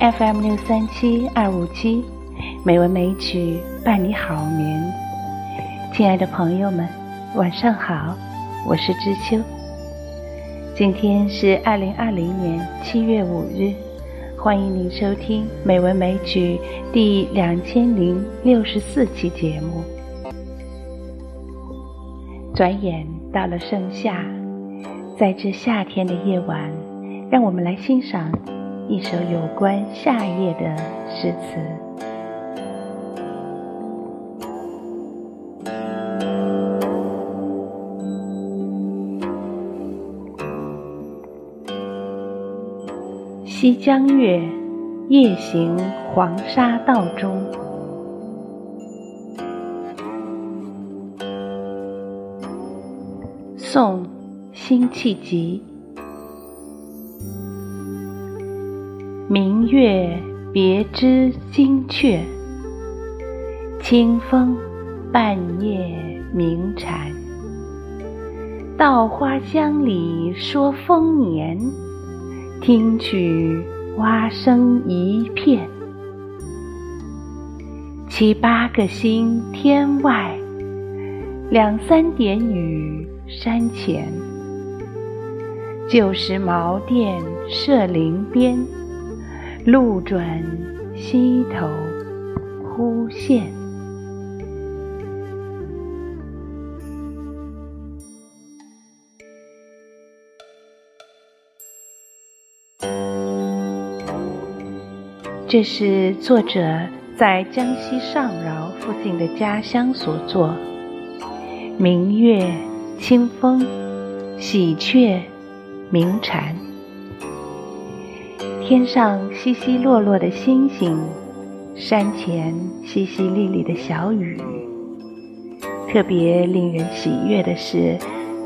FM 六三七二五七，美文美曲伴你好眠。亲爱的朋友们，晚上好，我是知秋。今天是二零二零年七月五日，欢迎您收听《美文美曲》第两千零六十四期节目。转眼到了盛夏，在这夏天的夜晚，让我们来欣赏一首有关夏夜的诗词。西江月，夜行黄沙道中。宋，辛弃疾。明月别枝惊鹊，清风半夜鸣蝉。稻花香里说丰年，听取蛙声一片。七八个星天外，两三点雨山前。旧时茅店社林边，路转溪头忽见。这是作者在江西上饶附近的家乡所作。明月、清风、喜鹊、鸣蝉，天上稀稀落落的星星，山前淅淅沥沥的小雨。特别令人喜悦的是，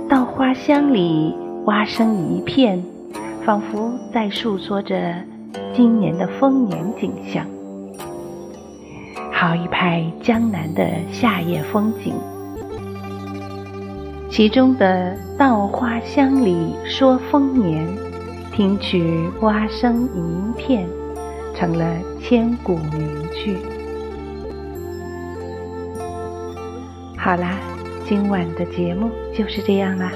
稻花香里蛙声一片，仿佛在诉说着今年的丰年景象。好一派江南的夏夜风景。其中的“稻花香里说丰年，听取蛙声一片”成了千古名句。好啦，今晚的节目就是这样啦，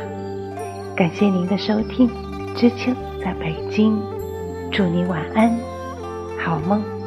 感谢您的收听，知秋在北京，祝你晚安，好梦。